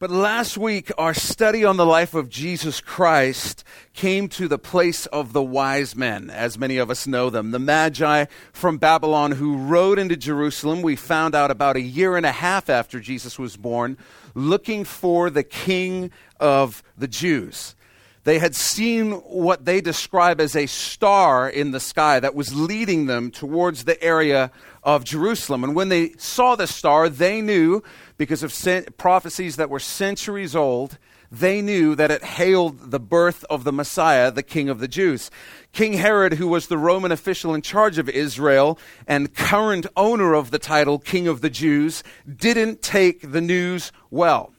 But last week, our study on the life of Jesus Christ came to the place of the wise men, as many of us know them, the Magi from Babylon who rode into Jerusalem. We found out about a year and a half after Jesus was born, looking for the king of the Jews. They had seen what they describe as a star in the sky that was leading them towards the area of Jerusalem. And when they saw the star, they knew, because of prophecies that were centuries old, they knew that it hailed the birth of the Messiah, the King of the Jews. King Herod, who was the Roman official in charge of Israel and current owner of the title King of the Jews, didn't take the news well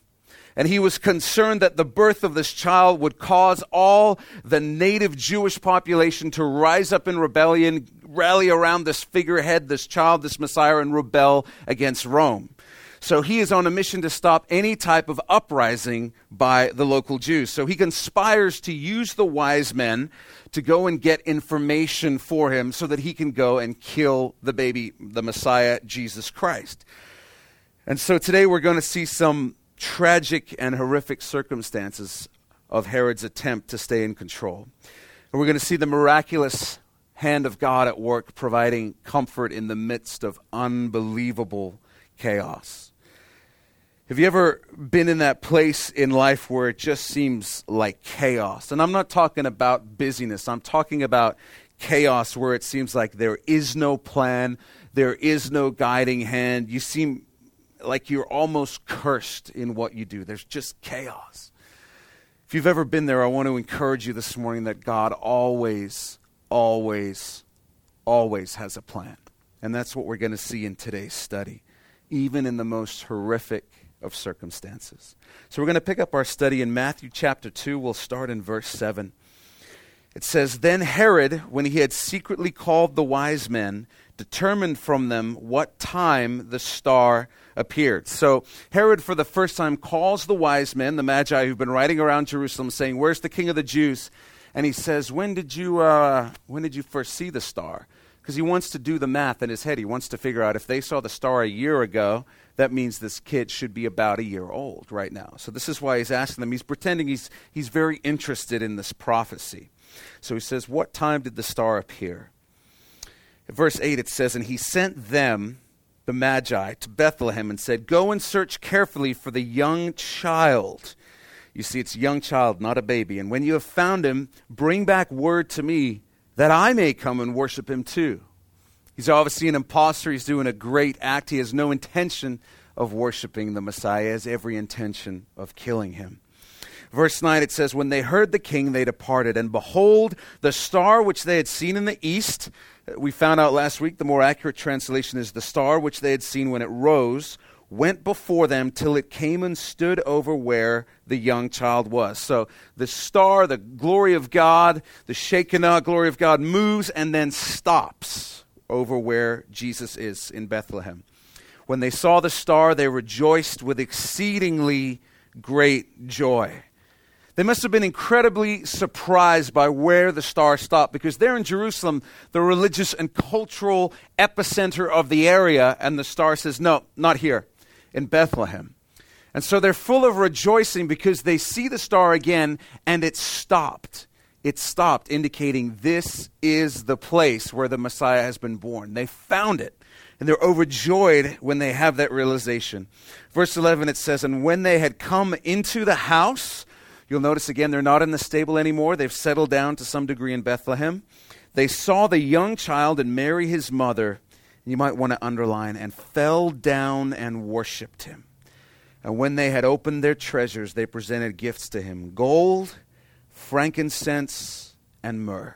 and he was concerned that the birth of this child would cause all the native Jewish population to rise up in rebellion, rally around this figurehead, this child, this Messiah, and rebel against Rome. So he is on a mission to stop any type of uprising by the local Jews. So he conspires to use the wise men to go and get information for him so that he can go and kill the baby, the Messiah, Jesus Christ. And so today we're going to see some tragic and horrific circumstances of Herod's attempt to stay in control. And we're going to see the miraculous hand of God at work providing comfort in the midst of unbelievable chaos. Have you ever been in that place in life where it just seems like chaos? And I'm not talking about busyness, I'm talking about chaos where it seems like there is no plan, there is no guiding hand. You seem like you're almost cursed in what you do. There's just chaos. If you've ever been there, I want to encourage you this morning that God always, always, always has a plan. And that's what we're going to see in today's study, even in the most horrific of circumstances. So we're going to pick up our study in Matthew chapter 2. We'll start in verse 7. It says, Then Herod, when he had secretly called the wise men, determined from them what time the star appeared. So Herod, for the first time, calls the wise men, the Magi, who've been riding around Jerusalem, saying, "Where's the King of the Jews?" And he says, "When did you uh, when did you first see the star?" Because he wants to do the math in his head. He wants to figure out if they saw the star a year ago, that means this kid should be about a year old right now. So this is why he's asking them. He's pretending he's he's very interested in this prophecy. So he says, "What time did the star appear?" verse 8 it says, And he sent them the Magi to Bethlehem and said, Go and search carefully for the young child. You see, it's a young child, not a baby. And when you have found him, bring back word to me that I may come and worship him too. He's obviously an impostor. He's doing a great act. He has no intention of worshiping the Messiah, he has every intention of killing him. Verse 9, it says, When they heard the king, they departed, and behold, the star which they had seen in the east we found out last week the more accurate translation is the star which they had seen when it rose went before them till it came and stood over where the young child was. So the star, the glory of God, the Shekinah glory of God moves and then stops over where Jesus is in Bethlehem. When they saw the star, they rejoiced with exceedingly great joy. They must have been incredibly surprised by where the star stopped because they're in Jerusalem, the religious and cultural epicenter of the area, and the star says, No, not here, in Bethlehem. And so they're full of rejoicing because they see the star again and it stopped. It stopped, indicating this is the place where the Messiah has been born. They found it and they're overjoyed when they have that realization. Verse 11 it says, And when they had come into the house, You'll notice again, they're not in the stable anymore. They've settled down to some degree in Bethlehem. They saw the young child and Mary, his mother, you might want to underline, and fell down and worshiped him. And when they had opened their treasures, they presented gifts to him gold, frankincense, and myrrh.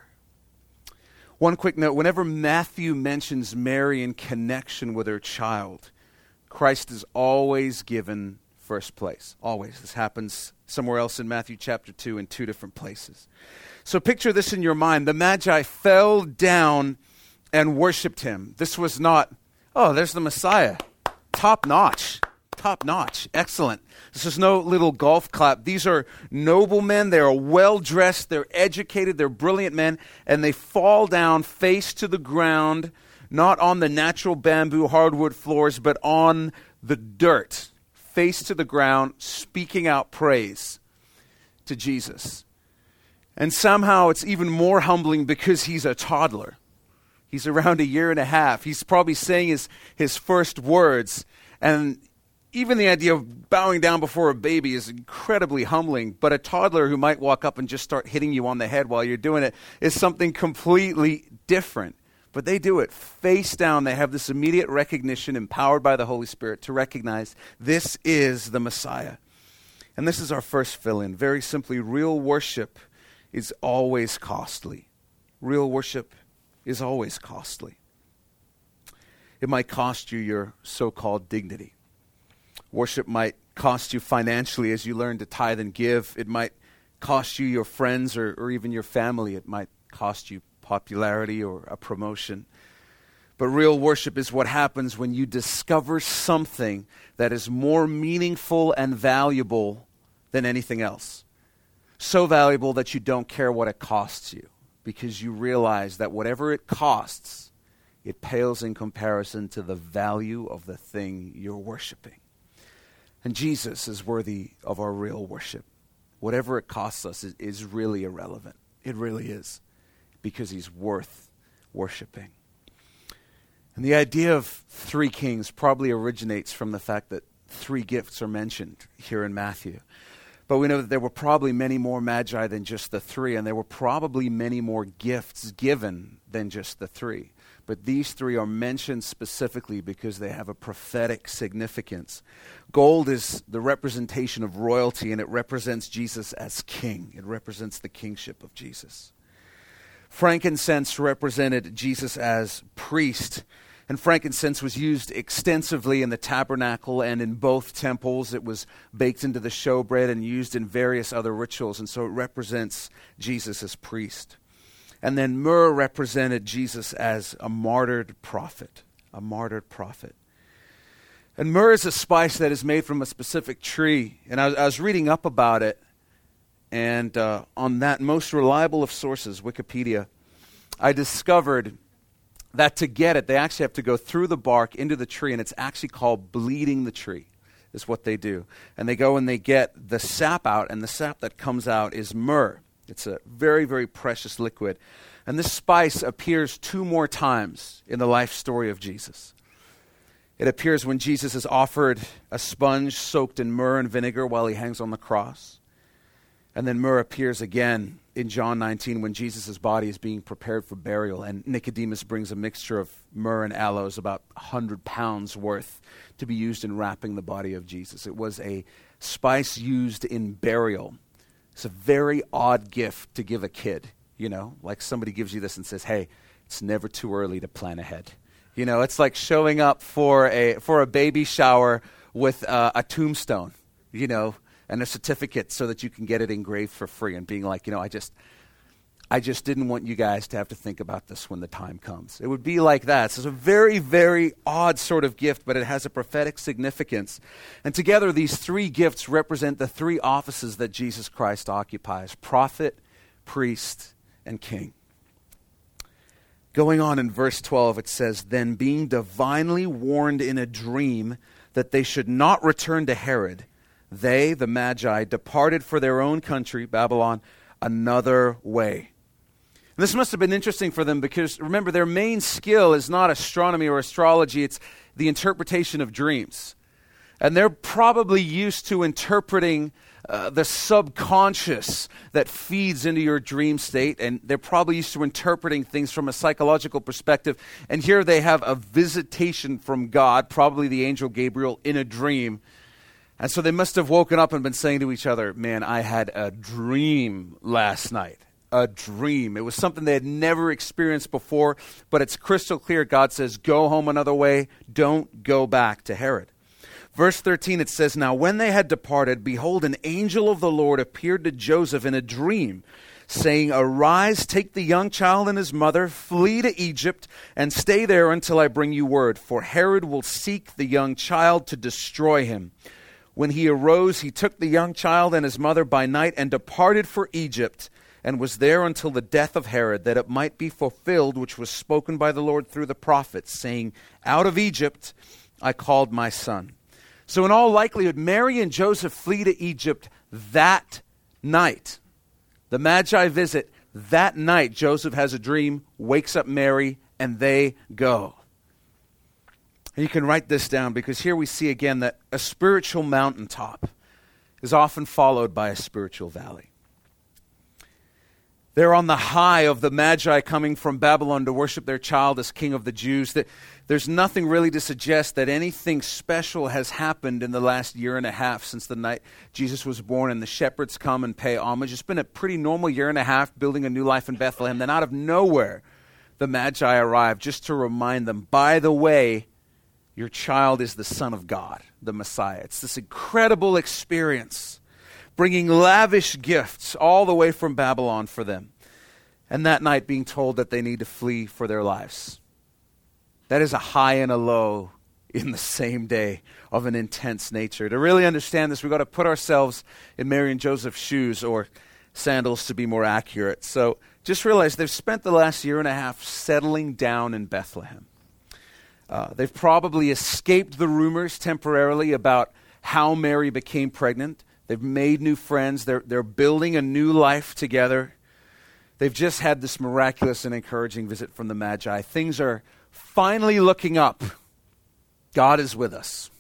One quick note whenever Matthew mentions Mary in connection with her child, Christ is always given first place. Always. This happens somewhere else in Matthew chapter 2 in two different places. So picture this in your mind. The Magi fell down and worshiped him. This was not, oh, there's the Messiah. Top notch. Top notch. Excellent. This is no little golf clap. These are noblemen. They are well dressed. They're educated. They're brilliant men. And they fall down face to the ground, not on the natural bamboo hardwood floors, but on the dirt face to the ground, speaking out praise to Jesus. And somehow it's even more humbling because he's a toddler. He's around a year and a half. He's probably saying his, his first words. And even the idea of bowing down before a baby is incredibly humbling. But a toddler who might walk up and just start hitting you on the head while you're doing it is something completely different. But they do it face down. They have this immediate recognition, empowered by the Holy Spirit, to recognize this is the Messiah. And this is our first fill in. Very simply, real worship is always costly. Real worship is always costly. It might cost you your so called dignity. Worship might cost you financially as you learn to tithe and give. It might cost you your friends or, or even your family. It might cost you popularity or a promotion. But real worship is what happens when you discover something that is more meaningful and valuable than anything else. So valuable that you don't care what it costs you because you realize that whatever it costs, it pales in comparison to the value of the thing you're worshiping. And Jesus is worthy of our real worship. Whatever it costs us is, is really irrelevant. It really is because he's worth worshiping. And the idea of three kings probably originates from the fact that three gifts are mentioned here in Matthew. But we know that there were probably many more magi than just the three, and there were probably many more gifts given than just the three. But these three are mentioned specifically because they have a prophetic significance. Gold is the representation of royalty, and it represents Jesus as king, it represents the kingship of Jesus. Frankincense represented Jesus as priest and frankincense was used extensively in the tabernacle and in both temples. It was baked into the showbread and used in various other rituals, and so it represents Jesus as priest. And then myrrh represented Jesus as a martyred prophet, a martyred prophet. And myrrh is a spice that is made from a specific tree. And I, I was reading up about it, and uh, on that most reliable of sources, Wikipedia, I discovered that to get it, they actually have to go through the bark into the tree, and it's actually called bleeding the tree, is what they do. And they go and they get the sap out, and the sap that comes out is myrrh. It's a very, very precious liquid. And this spice appears two more times in the life story of Jesus. It appears when Jesus is offered a sponge soaked in myrrh and vinegar while he hangs on the cross. And then myrrh appears again in John 19 when Jesus' body is being prepared for burial, and Nicodemus brings a mixture of myrrh and aloes, about 100 pounds worth, to be used in wrapping the body of Jesus. It was a spice used in burial. It's a very odd gift to give a kid, you know, like somebody gives you this and says, hey, it's never too early to plan ahead. You know, it's like showing up for a, for a baby shower with uh, a tombstone, you know, and a certificate so that you can get it engraved for free and being like, you know, I just I just didn't want you guys to have to think about this when the time comes. It would be like that. So it's a very, very odd sort of gift, but it has a prophetic significance. And together, these three gifts represent the three offices that Jesus Christ occupies prophet, priest, and king. Going on in verse 12, it says, Then being divinely warned in a dream that they should not return to Herod, they, the Magi, departed for their own country, Babylon, another way. And this must have been interesting for them because remember, their main skill is not astronomy or astrology, it's the interpretation of dreams. And they're probably used to interpreting uh, the subconscious that feeds into your dream state, and they're probably used to interpreting things from a psychological perspective. And here they have a visitation from God, probably the angel Gabriel, in a dream and so they must have woken up and been saying to each other, Man, I had a dream last night. A dream. It was something they had never experienced before, but it's crystal clear. God says, Go home another way. Don't go back to Herod. Verse 13, it says, Now when they had departed, behold, an angel of the Lord appeared to Joseph in a dream, saying, Arise, take the young child and his mother, flee to Egypt, and stay there until I bring you word, for Herod will seek the young child to destroy him. When he arose, he took the young child and his mother by night and departed for Egypt, and was there until the death of Herod, that it might be fulfilled which was spoken by the Lord through the prophets, saying, Out of Egypt I called my son. So, in all likelihood, Mary and Joseph flee to Egypt that night. The Magi visit that night. Joseph has a dream, wakes up Mary, and they go. You can write this down because here we see again that a spiritual mountaintop is often followed by a spiritual valley. They're on the high of the Magi coming from Babylon to worship their child as king of the Jews. There's nothing really to suggest that anything special has happened in the last year and a half since the night Jesus was born and the shepherds come and pay homage. It's been a pretty normal year and a half building a new life in Bethlehem. Then, out of nowhere, the Magi arrive just to remind them by the way, your child is the Son of God, the Messiah. It's this incredible experience, bringing lavish gifts all the way from Babylon for them. And that night being told that they need to flee for their lives. That is a high and a low in the same day of an intense nature. To really understand this, we've got to put ourselves in Mary and Joseph's shoes, or sandals to be more accurate. So just realize they've spent the last year and a half settling down in Bethlehem. Uh, they've probably escaped the rumors temporarily about how Mary became pregnant. They've made new friends. They're, they're building a new life together. They've just had this miraculous and encouraging visit from the Magi. Things are finally looking up. God is with us.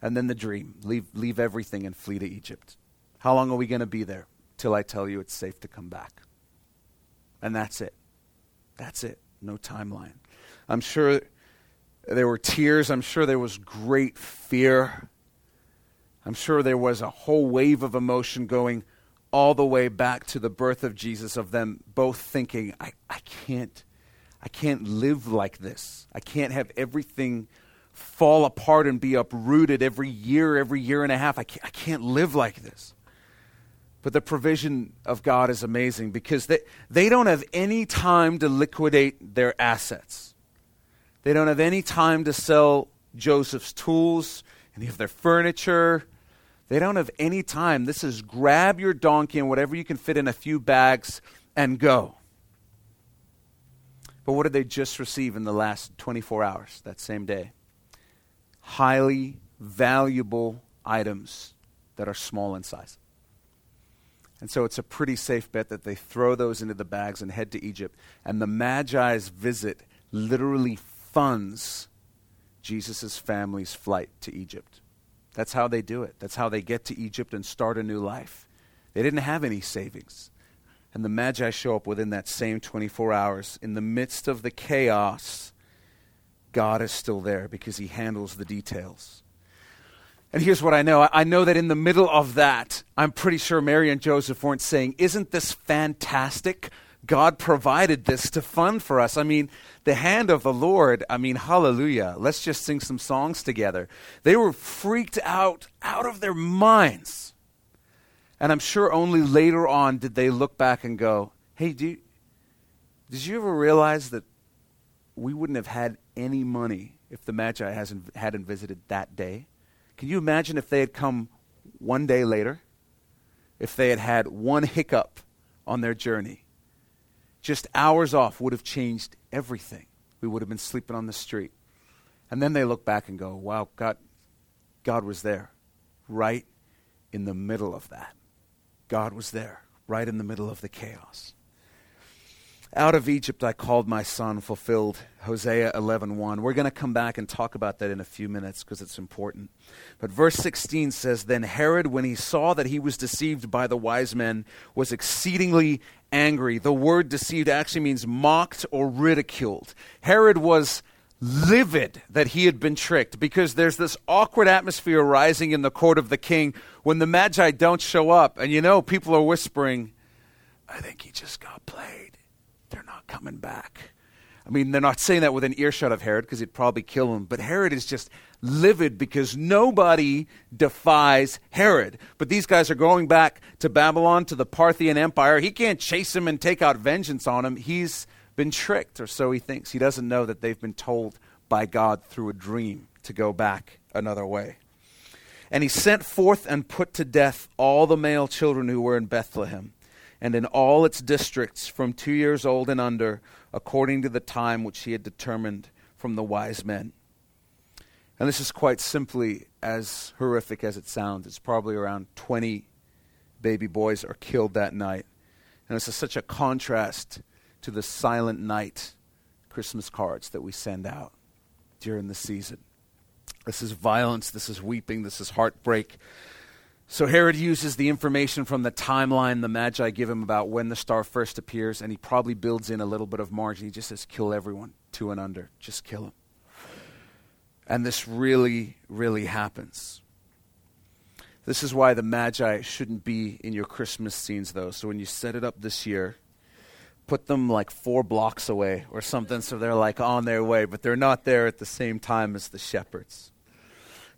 And then the dream leave, leave everything and flee to Egypt. How long are we going to be there? Till I tell you it's safe to come back. And that's it. That's it. No timeline. I'm sure there were tears. I'm sure there was great fear. I'm sure there was a whole wave of emotion going all the way back to the birth of Jesus, of them both thinking, I, I can't, I can't live like this. I can't have everything fall apart and be uprooted every year, every year and a half. I can't, I can't live like this. But the provision of God is amazing because they, they don't have any time to liquidate their assets. They don't have any time to sell Joseph's tools, any of their furniture. They don't have any time. This is grab your donkey and whatever you can fit in a few bags and go. But what did they just receive in the last 24 hours, that same day? Highly valuable items that are small in size. And so it's a pretty safe bet that they throw those into the bags and head to Egypt. And the Magi's visit literally funds Jesus' family's flight to Egypt. That's how they do it. That's how they get to Egypt and start a new life. They didn't have any savings. And the Magi show up within that same 24 hours. In the midst of the chaos, God is still there because he handles the details. And here's what I know I know that in the middle of that, I'm pretty sure Mary and Joseph weren't saying, Isn't this fantastic? God provided this to fund for us. I mean, the hand of the Lord, I mean, hallelujah. Let's just sing some songs together. They were freaked out, out of their minds. And I'm sure only later on did they look back and go, hey, do you, did you ever realize that we wouldn't have had any money if the Magi hasn't, hadn't visited that day? Can you imagine if they had come one day later? If they had had one hiccup on their journey? Just hours off would have changed everything. We would have been sleeping on the street. And then they look back and go, wow, God, God was there right in the middle of that. God was there right in the middle of the chaos. Out of Egypt I called my son, fulfilled Hosea 11:1. We're going to come back and talk about that in a few minutes because it's important. But verse 16 says, Then Herod, when he saw that he was deceived by the wise men, was exceedingly angry. The word deceived actually means mocked or ridiculed. Herod was livid that he had been tricked because there's this awkward atmosphere rising in the court of the king when the Magi don't show up. And you know, people are whispering, I think he just got played coming back. I mean, they're not saying that with an earshot of Herod because he'd probably kill him, but Herod is just livid because nobody defies Herod. But these guys are going back to Babylon, to the Parthian Empire. He can't chase him and take out vengeance on him. He's been tricked, or so he thinks. He doesn't know that they've been told by God through a dream to go back another way. And he sent forth and put to death all the male children who were in Bethlehem and in all its districts from two years old and under, according to the time which he had determined from the wise men. And this is quite simply as horrific as it sounds. It's probably around 20 baby boys are killed that night. And this is such a contrast to the silent night Christmas cards that we send out during the season. This is violence, this is weeping, this is heartbreak. So Herod uses the information from the timeline the Magi give him about when the star first appears, and he probably builds in a little bit of margin. He just says, kill everyone, two and under. Just kill them. And this really, really happens. This is why the Magi shouldn't be in your Christmas scenes, though. So when you set it up this year, put them like four blocks away or something so they're like on their way, but they're not there at the same time as the shepherds.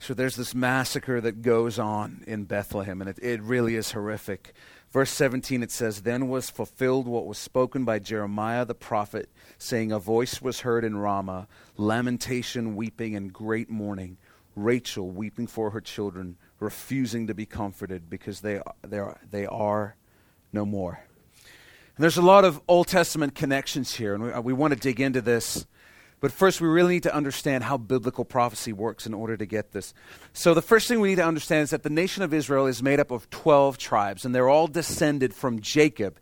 So there's this massacre that goes on in Bethlehem, and it, it really is horrific. Verse 17, it says, Then was fulfilled what was spoken by Jeremiah the prophet, saying, A voice was heard in Ramah, lamentation, weeping, and great mourning. Rachel weeping for her children, refusing to be comforted because they, they, are, they are no more. And there's a lot of Old Testament connections here, and we, we want to dig into this but first, we really need to understand how biblical prophecy works in order to get this. So, the first thing we need to understand is that the nation of Israel is made up of 12 tribes, and they're all descended from Jacob.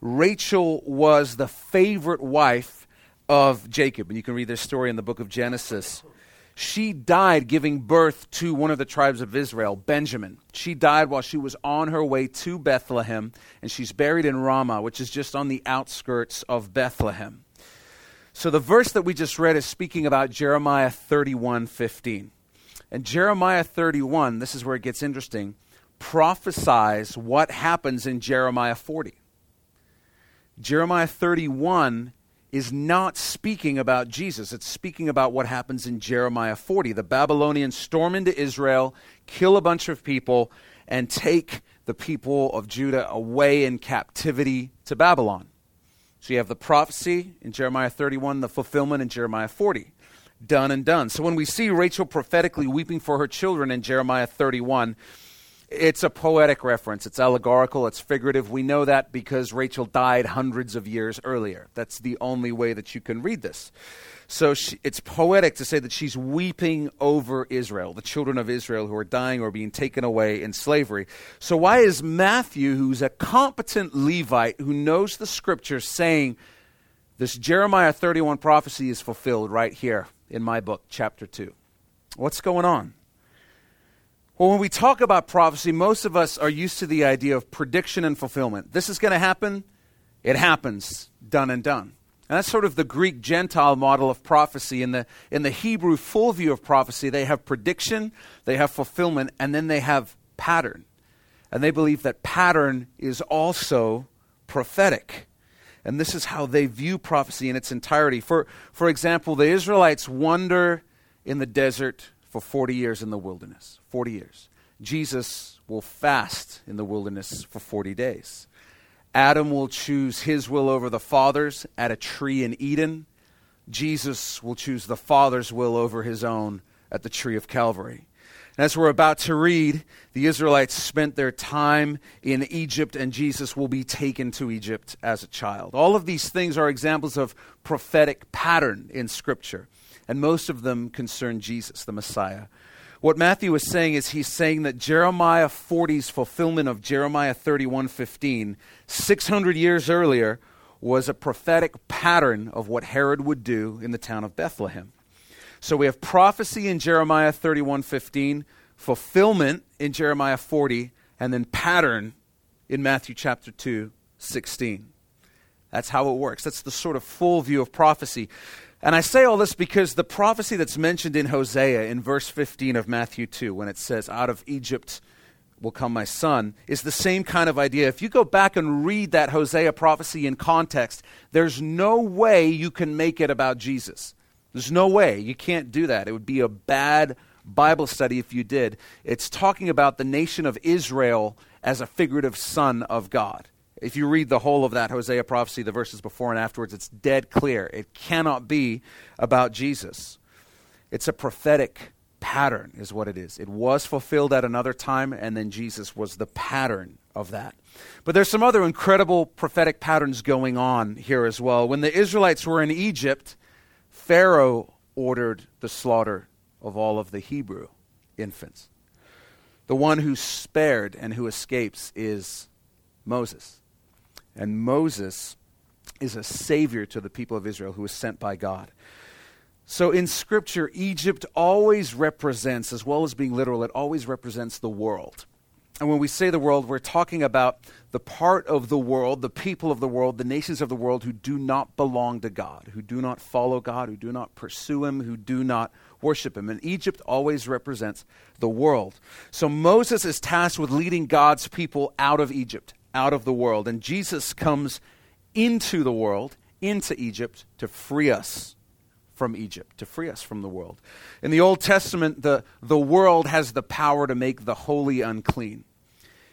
Rachel was the favorite wife of Jacob, and you can read this story in the book of Genesis. She died giving birth to one of the tribes of Israel, Benjamin. She died while she was on her way to Bethlehem, and she's buried in Ramah, which is just on the outskirts of Bethlehem. So the verse that we just read is speaking about Jeremiah 31 15. And Jeremiah 31, this is where it gets interesting, prophesies what happens in Jeremiah 40. Jeremiah 31 is not speaking about Jesus. It's speaking about what happens in Jeremiah 40. The Babylonians storm into Israel, kill a bunch of people, and take the people of Judah away in captivity to Babylon. So you have the prophecy in Jeremiah 31, the fulfillment in Jeremiah 40. Done and done. So when we see Rachel prophetically weeping for her children in Jeremiah 31, it's a poetic reference. It's allegorical, it's figurative. We know that because Rachel died hundreds of years earlier. That's the only way that you can read this. So she, it's poetic to say that she's weeping over Israel, the children of Israel who are dying or being taken away in slavery. So, why is Matthew, who's a competent Levite who knows the scriptures, saying this Jeremiah 31 prophecy is fulfilled right here in my book, chapter 2? What's going on? Well, when we talk about prophecy, most of us are used to the idea of prediction and fulfillment. This is going to happen, it happens, done and done. And that's sort of the Greek Gentile model of prophecy. In the, in the Hebrew full view of prophecy, they have prediction, they have fulfillment, and then they have pattern. And they believe that pattern is also prophetic. And this is how they view prophecy in its entirety. For, for example, the Israelites wander in the desert for 40 years in the wilderness. 40 years. Jesus will fast in the wilderness for 40 days. Adam will choose his will over the Father's at a tree in Eden. Jesus will choose the Father's will over his own at the tree of Calvary. And as we're about to read, the Israelites spent their time in Egypt, and Jesus will be taken to Egypt as a child. All of these things are examples of prophetic pattern in Scripture, and most of them concern Jesus, the Messiah. What Matthew is saying is he's saying that Jeremiah 40's fulfillment of Jeremiah 31:15, 600 years earlier, was a prophetic pattern of what Herod would do in the town of Bethlehem. So we have prophecy in Jeremiah 31:15, fulfillment in Jeremiah 40, and then pattern in Matthew chapter 2, 16. That's how it works. That's the sort of full view of prophecy. And I say all this because the prophecy that's mentioned in Hosea in verse 15 of Matthew 2, when it says, Out of Egypt will come my son, is the same kind of idea. If you go back and read that Hosea prophecy in context, there's no way you can make it about Jesus. There's no way. You can't do that. It would be a bad Bible study if you did. It's talking about the nation of Israel as a figurative son of God. If you read the whole of that Hosea prophecy, the verses before and afterwards, it's dead clear. It cannot be about Jesus. It's a prophetic pattern, is what it is. It was fulfilled at another time, and then Jesus was the pattern of that. But there's some other incredible prophetic patterns going on here as well. When the Israelites were in Egypt, Pharaoh ordered the slaughter of all of the Hebrew infants. The one who's spared and who escapes is Moses. And Moses is a savior to the people of Israel who was sent by God. So in Scripture, Egypt always represents, as well as being literal, it always represents the world. And when we say the world, we're talking about the part of the world, the people of the world, the nations of the world who do not belong to God, who do not follow God, who do not pursue Him, who do not worship Him. And Egypt always represents the world. So Moses is tasked with leading God's people out of Egypt, out of the world. And Jesus comes into the world, into Egypt, to free us from Egypt, to free us from the world. In the Old Testament, the, the world has the power to make the holy unclean.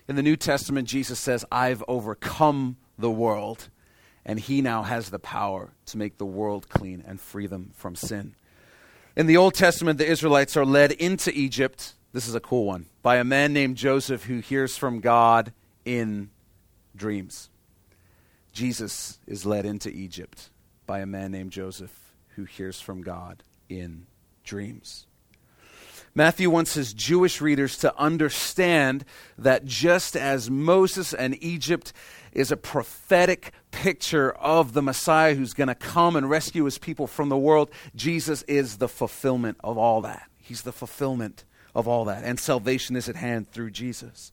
In the New Testament, Jesus says, I've overcome the world, and he now has the power to make the world clean and free them from sin. In the Old Testament, the Israelites are led into Egypt. This is a cool one by a man named Joseph who hears from God in dreams. Jesus is led into Egypt by a man named Joseph who hears from God in dreams. Matthew wants his Jewish readers to understand that just as Moses and Egypt is a prophetic picture of the Messiah who's going to come and rescue his people from the world, Jesus is the fulfillment of all that. He's the fulfillment of all that. And salvation is at hand through Jesus.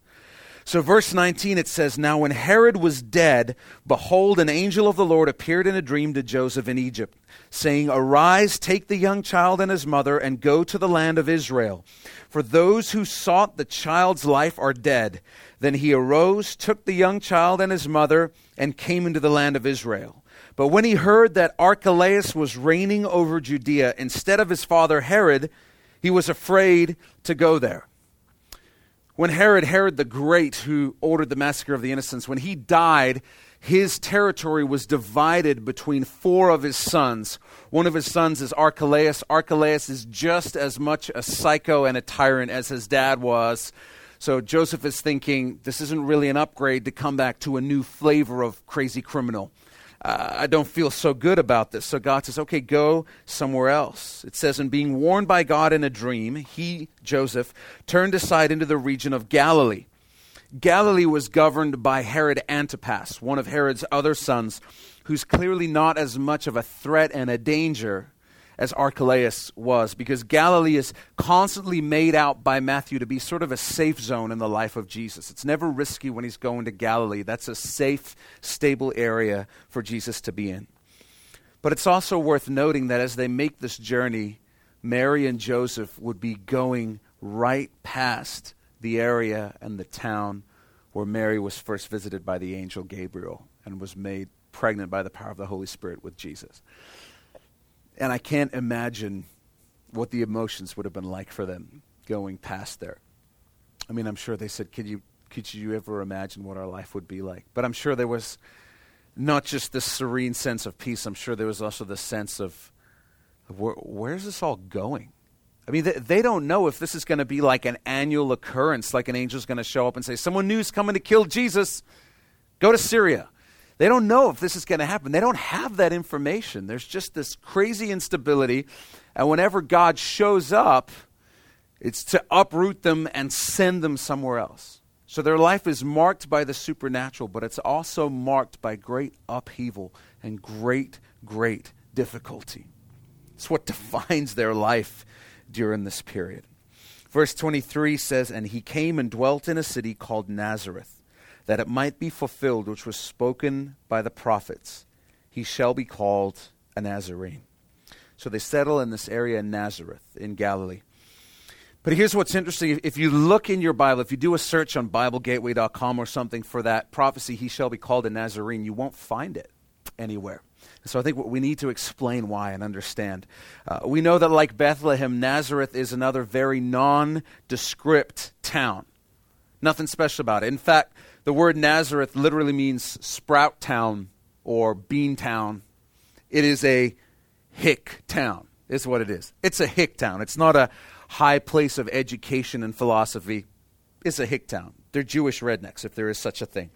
So, verse 19, it says, Now when Herod was dead, behold, an angel of the Lord appeared in a dream to Joseph in Egypt, saying, Arise, take the young child and his mother, and go to the land of Israel. For those who sought the child's life are dead. Then he arose, took the young child and his mother, and came into the land of Israel. But when he heard that Archelaus was reigning over Judea instead of his father Herod, he was afraid to go there. When Herod, Herod the Great, who ordered the massacre of the innocents, when he died, his territory was divided between four of his sons. One of his sons is Archelaus. Archelaus is just as much a psycho and a tyrant as his dad was. So Joseph is thinking this isn't really an upgrade to come back to a new flavor of crazy criminal Uh, I don't feel so good about this. So God says, okay, go somewhere else. It says, and being warned by God in a dream, he, Joseph, turned aside into the region of Galilee. Galilee was governed by Herod Antipas, one of Herod's other sons, who's clearly not as much of a threat and a danger as Archelaus was, because Galilee is constantly made out by Matthew to be sort of a safe zone in the life of Jesus. It's never risky when he's going to Galilee. That's a safe, stable area for Jesus to be in. But it's also worth noting that as they make this journey, Mary and Joseph would be going right past the area and the town where Mary was first visited by the angel Gabriel and was made pregnant by the power of the Holy Spirit with Jesus. And I can't imagine what the emotions would have been like for them going past there. I mean, I'm sure they said, "Could you could you ever imagine what our life would be like?" But I'm sure there was not just this serene sense of peace. I'm sure there was also the sense of, where, where's this all going? I mean, they, they don't know if this is going to be like an annual occurrence, like an angel's going to show up and say, "Someone new's coming to kill Jesus. Go to Syria." They don't know if this is going to happen. They don't have that information. There's just this crazy instability. And whenever God shows up, it's to uproot them and send them somewhere else. So their life is marked by the supernatural, but it's also marked by great upheaval and great, great difficulty. It's what defines their life during this period. Verse 23 says, And he came and dwelt in a city called Nazareth that it might be fulfilled which was spoken by the prophets. He shall be called a Nazarene. So they settle in this area in Nazareth, in Galilee. But here's what's interesting. If you look in your Bible, if you do a search on BibleGateway.com or something for that prophecy, he shall be called a Nazarene, you won't find it anywhere. So I think we need to explain why and understand. Uh, we know that, like Bethlehem, Nazareth is another very nondescript town. Nothing special about it. In fact, the word Nazareth literally means sprout town or bean town. It is a hick town, is what it is. It's a hick town. It's not a high place of education and philosophy. It's a hick town. They're Jewish rednecks, if there is such a thing.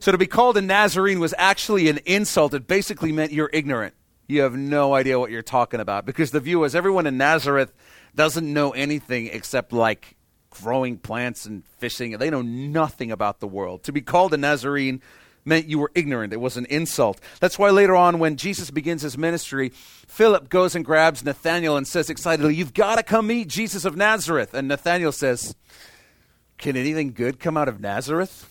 So to be called a Nazarene was actually an insult. It basically meant you're ignorant. You have no idea what you're talking about. Because the view was everyone in Nazareth, doesn't know anything except like growing plants and fishing. They know nothing about the world. To be called a Nazarene meant you were ignorant. It was an insult. That's why later on, when Jesus begins his ministry, Philip goes and grabs Nathanael and says excitedly, You've got to come meet Jesus of Nazareth. And Nathanael says, Can anything good come out of Nazareth?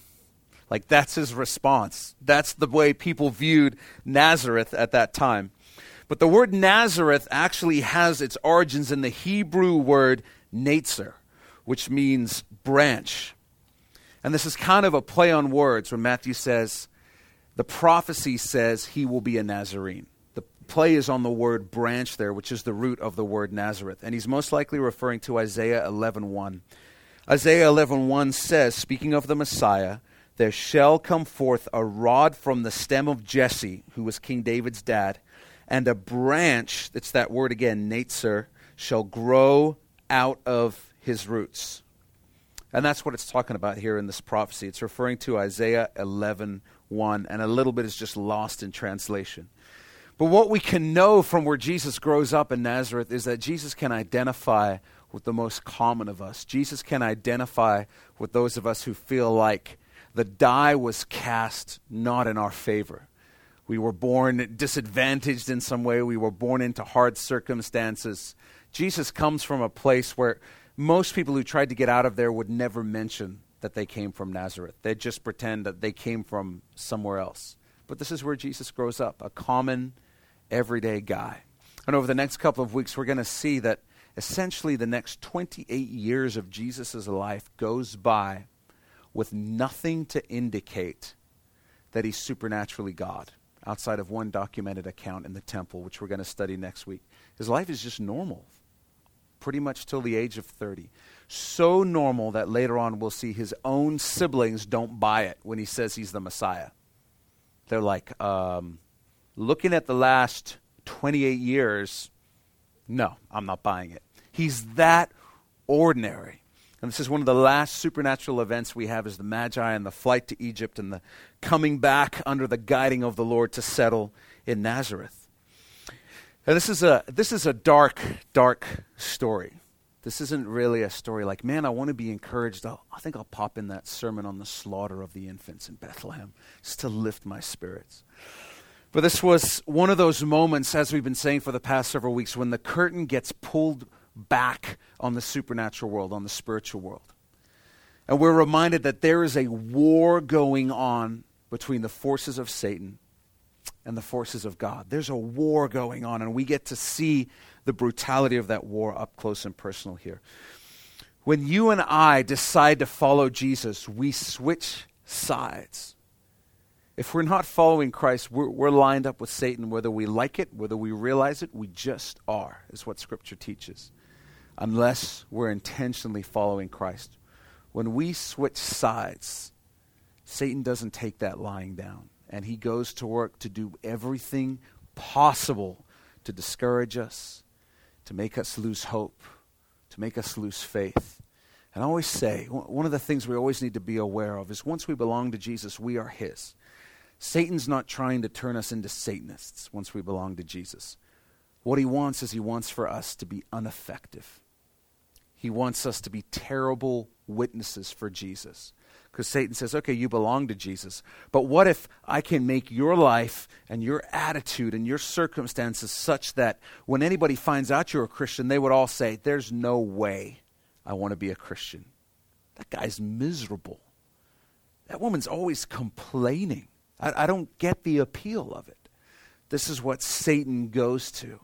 Like, that's his response. That's the way people viewed Nazareth at that time. But the word Nazareth actually has its origins in the Hebrew word Netzer, which means branch. And this is kind of a play on words when Matthew says, the prophecy says he will be a Nazarene. The play is on the word branch there, which is the root of the word Nazareth. And he's most likely referring to Isaiah 11.1. Isaiah 11.1 says, speaking of the Messiah, there shall come forth a rod from the stem of Jesse, who was King David's dad, and a branch, that's that word again, Netzer, shall grow out of his roots. And that's what it's talking about here in this prophecy. It's referring to Isaiah 11 1, and a little bit is just lost in translation. But what we can know from where Jesus grows up in Nazareth is that Jesus can identify with the most common of us. Jesus can identify with those of us who feel like the die was cast not in our favor. We were born disadvantaged in some way. We were born into hard circumstances. Jesus comes from a place where most people who tried to get out of there would never mention that they came from Nazareth. They'd just pretend that they came from somewhere else. But this is where Jesus grows up, a common, everyday guy. And over the next couple of weeks, we're going to see that essentially the next 28 years of Jesus' life goes by with nothing to indicate that he's supernaturally God outside of one documented account in the temple, which we're going to study next week. His life is just normal, pretty much till the age of 30. So normal that later on we'll see his own siblings don't buy it when he says he's the Messiah. They're like, um, looking at the last 28 years, no, I'm not buying it. He's that ordinary. And this is one of the last supernatural events we have is the Magi and the flight to Egypt and the coming back under the guiding of the Lord to settle in Nazareth. And this is a this is a dark, dark story. This isn't really a story like, man, I want to be encouraged. I'll, I think I'll pop in that sermon on the slaughter of the infants in Bethlehem just to lift my spirits. But this was one of those moments, as we've been saying for the past several weeks, when the curtain gets pulled back on the supernatural world, on the spiritual world. And we're reminded that there is a war going on between the forces of Satan and the forces of God. There's a war going on, and we get to see the brutality of that war up close and personal here. When you and I decide to follow Jesus, we switch sides. If we're not following Christ, we're, we're, lined up with Satan, whether we like it, whether we realize it, we just are, is what Scripture teaches unless we're intentionally following Christ. When we switch sides, Satan doesn't take that lying down, and he goes to work to do everything possible to discourage us, to make us lose hope, to make us lose faith. And I always say, one of the things we always need to be aware of is once we belong to Jesus, we are His. Satan's not trying to turn us into Satanists once we belong to Jesus. What he wants is he wants for us to be ineffective. He wants us to be terrible witnesses for Jesus. Because Satan says, okay, you belong to Jesus. But what if I can make your life and your attitude and your circumstances such that when anybody finds out you're a Christian, they would all say, there's no way I want to be a Christian. That guy's miserable. That woman's always complaining. I, I don't get the appeal of it. This is what Satan goes to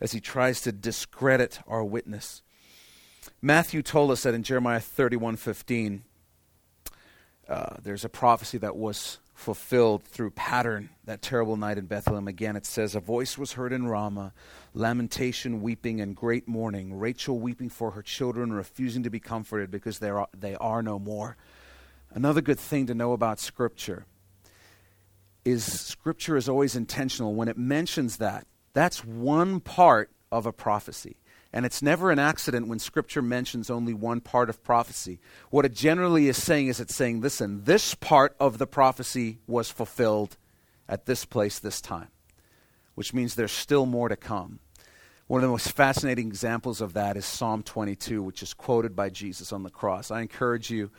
as he tries to discredit our witness. Matthew told us that in Jeremiah 31 15, uh, there's a prophecy that was fulfilled through pattern that terrible night in Bethlehem. Again, it says, A voice was heard in Ramah, lamentation, weeping, and great mourning. Rachel weeping for her children, refusing to be comforted because they are, they are no more. Another good thing to know about Scripture is Scripture is always intentional. When it mentions that, that's one part of a prophecy. And it's never an accident when Scripture mentions only one part of prophecy. What it generally is saying is it's saying, listen, this part of the prophecy was fulfilled at this place, this time, which means there's still more to come. One of the most fascinating examples of that is Psalm 22, which is quoted by Jesus on the cross. I encourage you,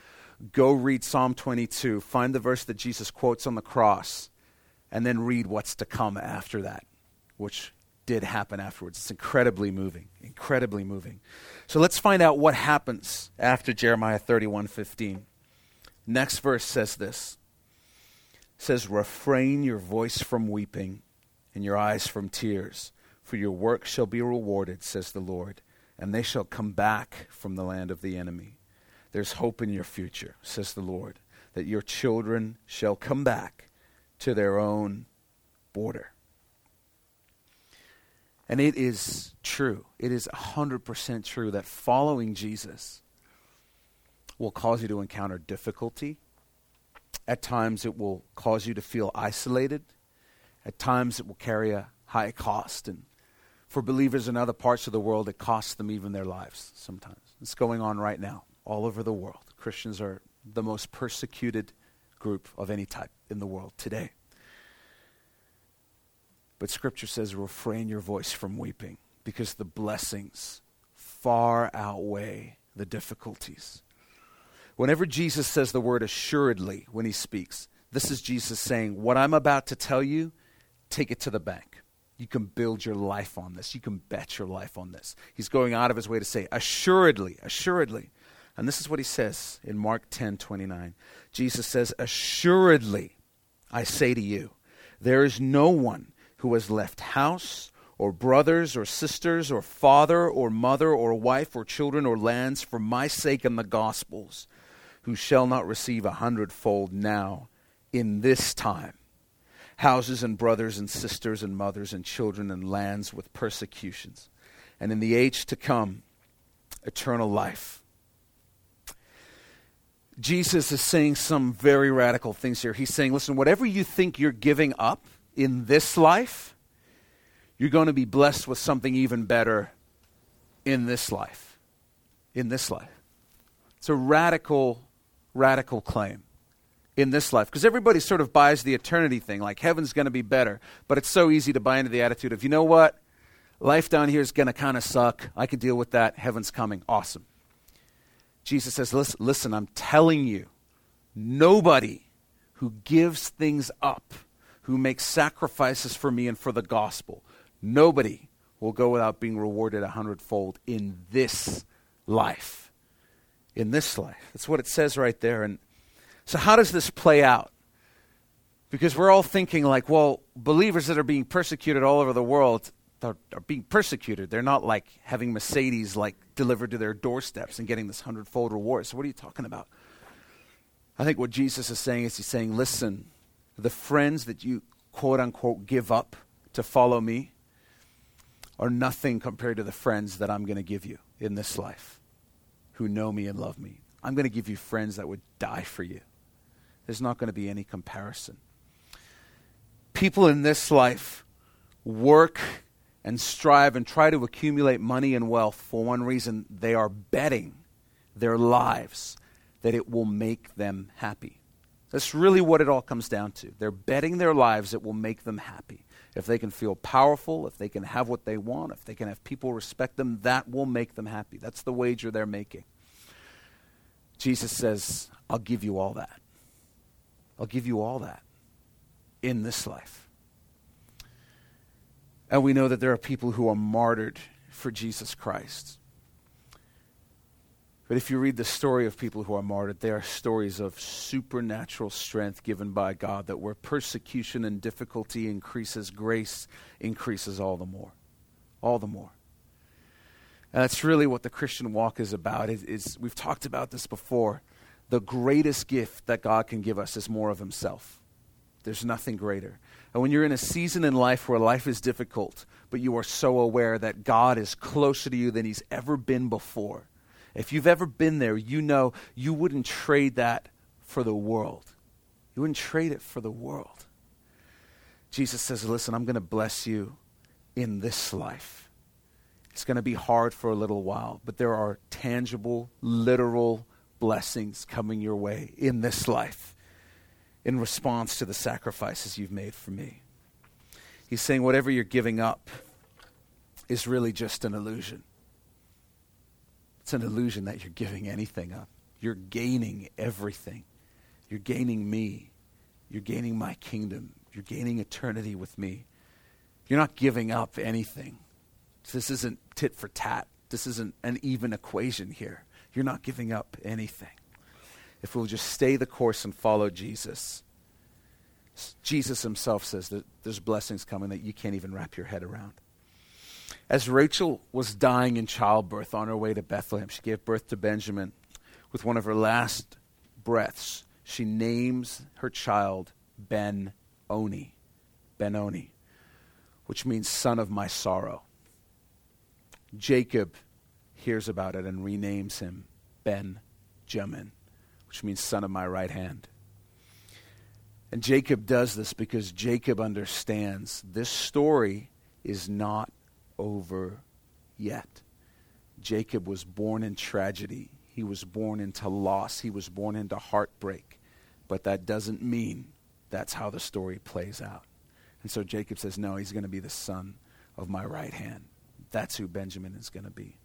go read Psalm 22, find the verse that Jesus quotes on the cross, and then read what's to come after that, which did happen afterwards. It's incredibly moving, incredibly moving. So let's find out what happens after Jeremiah 31:15. Next verse says this. It says refrain your voice from weeping and your eyes from tears for your work shall be rewarded, says the Lord, and they shall come back from the land of the enemy. There's hope in your future, says the Lord, that your children shall come back to their own border. And it is true, it is 100% true that following Jesus will cause you to encounter difficulty. At times, it will cause you to feel isolated. At times, it will carry a high cost and for believers in other parts of the world, it costs them even their lives sometimes. It's going on right now all over the world. Christians are the most persecuted group of any type in the world today. But Scripture says, refrain your voice from weeping because the blessings far outweigh the difficulties. Whenever Jesus says the word assuredly when he speaks, this is Jesus saying, What I'm about to tell you, take it to the bank. You can build your life on this. You can bet your life on this. He's going out of his way to say, assuredly, assuredly. And this is what he says in Mark 10 29. Jesus says, Assuredly, I say to you, there is no one who has left house or brothers or sisters or father or mother or wife or children or lands for my sake and the gospel's who shall not receive a hundredfold now in this time houses and brothers and sisters and mothers and children and lands with persecutions. And in the age to come, eternal life. Jesus is saying some very radical things here. He's saying, listen, whatever you think you're giving up in this life, you're going to be blessed with something even better in this life. In this life. It's a radical, radical claim. In this life. Because everybody sort of buys the eternity thing like heaven's going to be better. But it's so easy to buy into the attitude of you know what? Life down here is going to kind of suck. I can deal with that. Heaven's coming. Awesome. Jesus says listen, listen i'm telling you nobody who gives things up who makes sacrifices for me and for the gospel nobody will go without being rewarded a hundredfold in this life in this life that's what it says right there and so, how does this play out? Because we're all thinking, like, well, believers that are being persecuted all over the world are, being persecuted. They're not like having Mercedes like delivered to their doorsteps and getting this hundredfold reward. So, what are you talking about? I think what Jesus is saying is he's saying, listen, the friends that you quote unquote give up to follow me are nothing compared to the friends that I'm going to give you in this life who know me and love me. I'm going to give you friends that would die for you there's not going to be any comparison. People in this life work and strive and try to accumulate money and wealth for one reason they are betting their lives that it will make them happy. That's really what it all comes down to. They're betting their lives it will make them happy. If they can feel powerful, if they can have what they want, if they can have people respect them, that will make them happy. That's the wager they're making. Jesus says, I'll give you all that. I'll give you all that in this life. And we know that there are people who are martyred for Jesus Christ. But if you read the story of people who are martyred, they are stories of supernatural strength given by God, that where persecution and difficulty increases, grace increases all the more. All the more. And that's really what the Christian walk is about. Is, we've talked about this before the greatest gift that God can give us is more of Himself. There's nothing greater. And when you're in a season in life where life is difficult, but you are so aware that God is closer to you than He's ever been before, if you've ever been there, you know you wouldn't trade that for the world. You wouldn't trade it for the world. Jesus says, Listen, I'm going to bless you in this life. It's going to be hard for a little while, but there are tangible, literal blessings coming your way in this life in response to the sacrifices you've made for me. He's saying, whatever you're giving up is really just an illusion. It's an illusion that you're giving anything up. You're gaining everything. You're gaining me. You're gaining my kingdom. You're gaining eternity with me. You're not giving up anything. This isn't tit for tat. This isn't an even equation here. You're not giving up anything. If we'll just stay the course and follow Jesus, Jesus himself says that there's blessings coming that you can't even wrap your head around. As Rachel was dying in childbirth on her way to Bethlehem, she gave birth to Benjamin. With one of her last breaths, she names her child Ben Oni. Benoni, which means son of my sorrow. Jacob hears about it and renames him Ben Jamin, which means son of my right hand. And Jacob does this because Jacob understands this story is not over yet. Jacob was born in tragedy. He was born into loss. He was born into heartbreak. But that doesn't mean that's how the story plays out. And so Jacob says, No, he's going to be the son of my right hand. That's who Benjamin is going to be.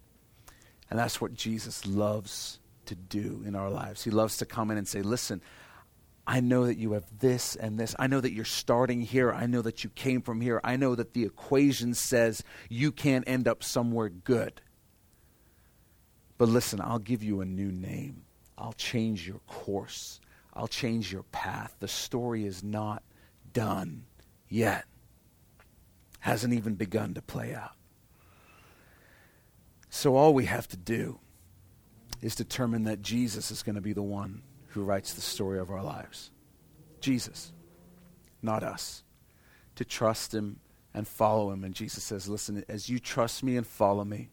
And that's what Jesus loves to do in our lives. He loves to come in and say, Listen, I know that you have this and this. I know that you're starting here. I know that you came from here. I know that the equation says you can't end up somewhere good. But listen, I'll give you a new name. I'll change your course. I'll change your path. The story is not done yet. Hasn't even begun to play out. So all we have to do is determine that Jesus is going to be the one who writes the story of our lives. Jesus, not us. To trust him and follow him. And Jesus says, Listen, as you trust me and follow me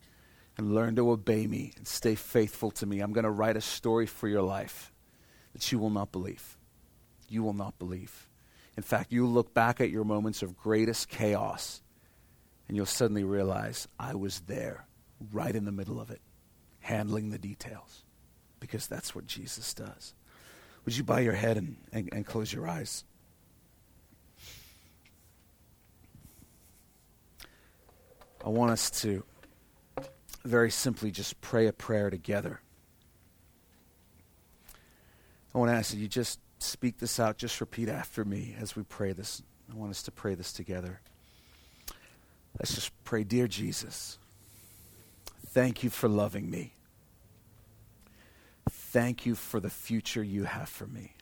and learn to obey me and stay faithful to me, I'm going to write a story for your life that you will not believe. You will not believe. In fact, you'll look back at your moments of greatest chaos and you'll suddenly realize I was there, right in the middle of it, handling the details, because that's what Jesus does. Would you bow your head and, and, and close your eyes? I want us to very simply just pray a prayer together. I want to ask that you just speak this out, just repeat after me as we pray this. I want us to pray this together. Let's just pray, Dear Jesus, thank you for loving me. Thank you for the future you have for me.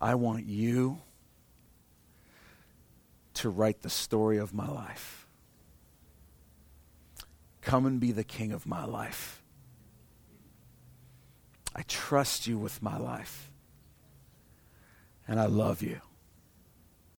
I want you to write the story of my life. Come and be the king of my life. I trust you with my life. And I love you.